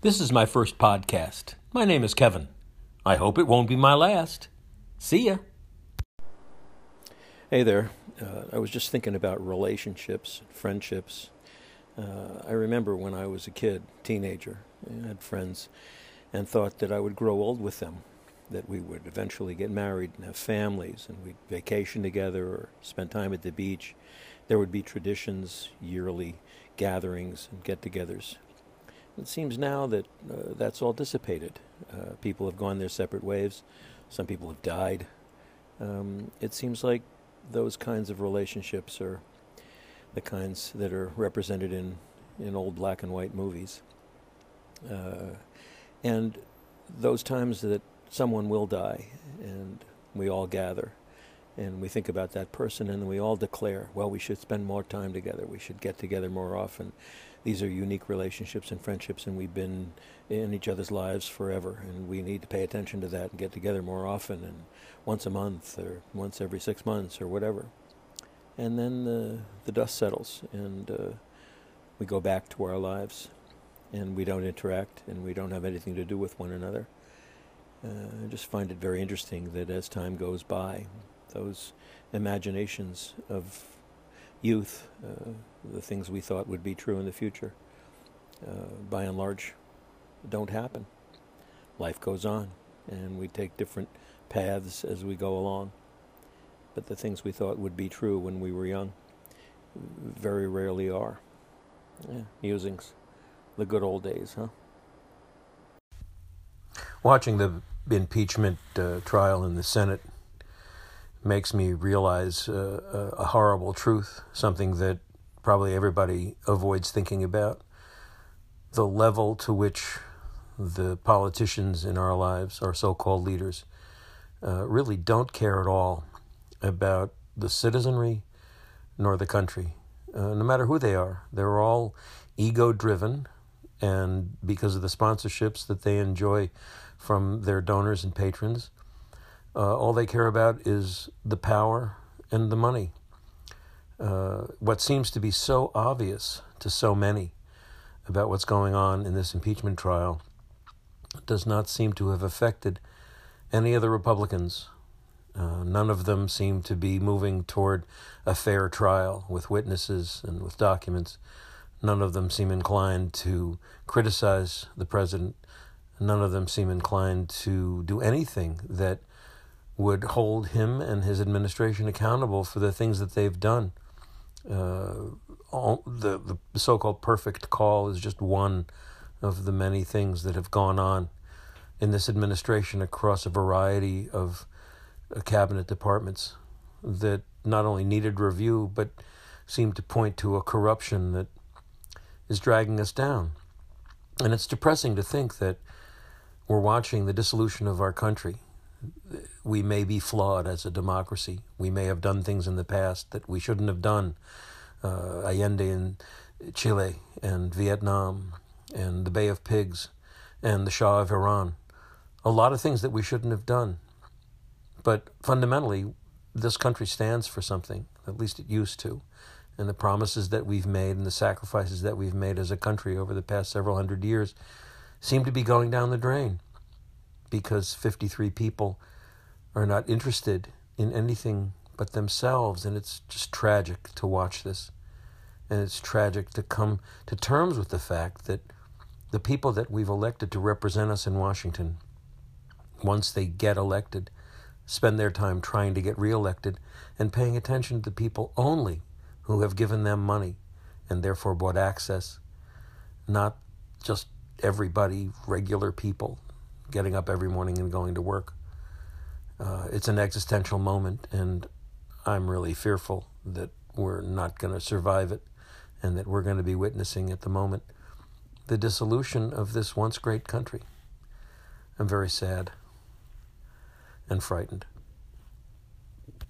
This is my first podcast. My name is Kevin. I hope it won't be my last. See ya. Hey there. Uh, I was just thinking about relationships, friendships. Uh, I remember when I was a kid, teenager, I had friends, and thought that I would grow old with them, that we would eventually get married and have families, and we'd vacation together or spend time at the beach. There would be traditions, yearly gatherings and get-togethers. It seems now that uh, that's all dissipated. Uh, people have gone their separate ways. Some people have died. Um, it seems like those kinds of relationships are the kinds that are represented in, in old black and white movies. Uh, and those times that someone will die and we all gather and we think about that person and we all declare, well, we should spend more time together, we should get together more often. These are unique relationships and friendships, and we've been in each other's lives forever, and we need to pay attention to that and get together more often, and once a month or once every six months or whatever. And then the, the dust settles, and uh, we go back to our lives, and we don't interact, and we don't have anything to do with one another. Uh, I just find it very interesting that as time goes by, those imaginations of youth, uh, the things we thought would be true in the future, uh, by and large, don't happen. Life goes on, and we take different paths as we go along. But the things we thought would be true when we were young very rarely are. Yeah, musings. The good old days, huh? Watching the impeachment uh, trial in the Senate makes me realize uh, a horrible truth, something that probably everybody avoids thinking about. The level to which the politicians in our lives, our so called leaders, uh, really don't care at all about the citizenry nor the country, uh, no matter who they are. They're all ego driven, and because of the sponsorships that they enjoy from their donors and patrons, uh, all they care about is the power and the money. Uh, what seems to be so obvious to so many about what's going on in this impeachment trial does not seem to have affected any of the Republicans. Uh, none of them seem to be moving toward a fair trial with witnesses and with documents. None of them seem inclined to criticize the president. None of them seem inclined to do anything that would hold him and his administration accountable for the things that they've done. Uh, all, the the so-called perfect call is just one of the many things that have gone on in this administration across a variety of uh, cabinet departments that not only needed review but seem to point to a corruption that is dragging us down. And it's depressing to think that we're watching the dissolution of our country we may be flawed as a democracy. We may have done things in the past that we shouldn't have done. Uh, Allende in Chile and Vietnam and the Bay of Pigs and the Shah of Iran. A lot of things that we shouldn't have done. But fundamentally, this country stands for something, at least it used to. And the promises that we've made and the sacrifices that we've made as a country over the past several hundred years seem to be going down the drain because 53 people are not interested in anything but themselves. And it's just tragic to watch this. And it's tragic to come to terms with the fact that the people that we've elected to represent us in Washington, once they get elected, spend their time trying to get reelected and paying attention to the people only who have given them money and therefore bought access, not just everybody, regular people getting up every morning and going to work. Uh, it's an existential moment, and I'm really fearful that we're not going to survive it and that we're going to be witnessing at the moment the dissolution of this once great country. I'm very sad and frightened.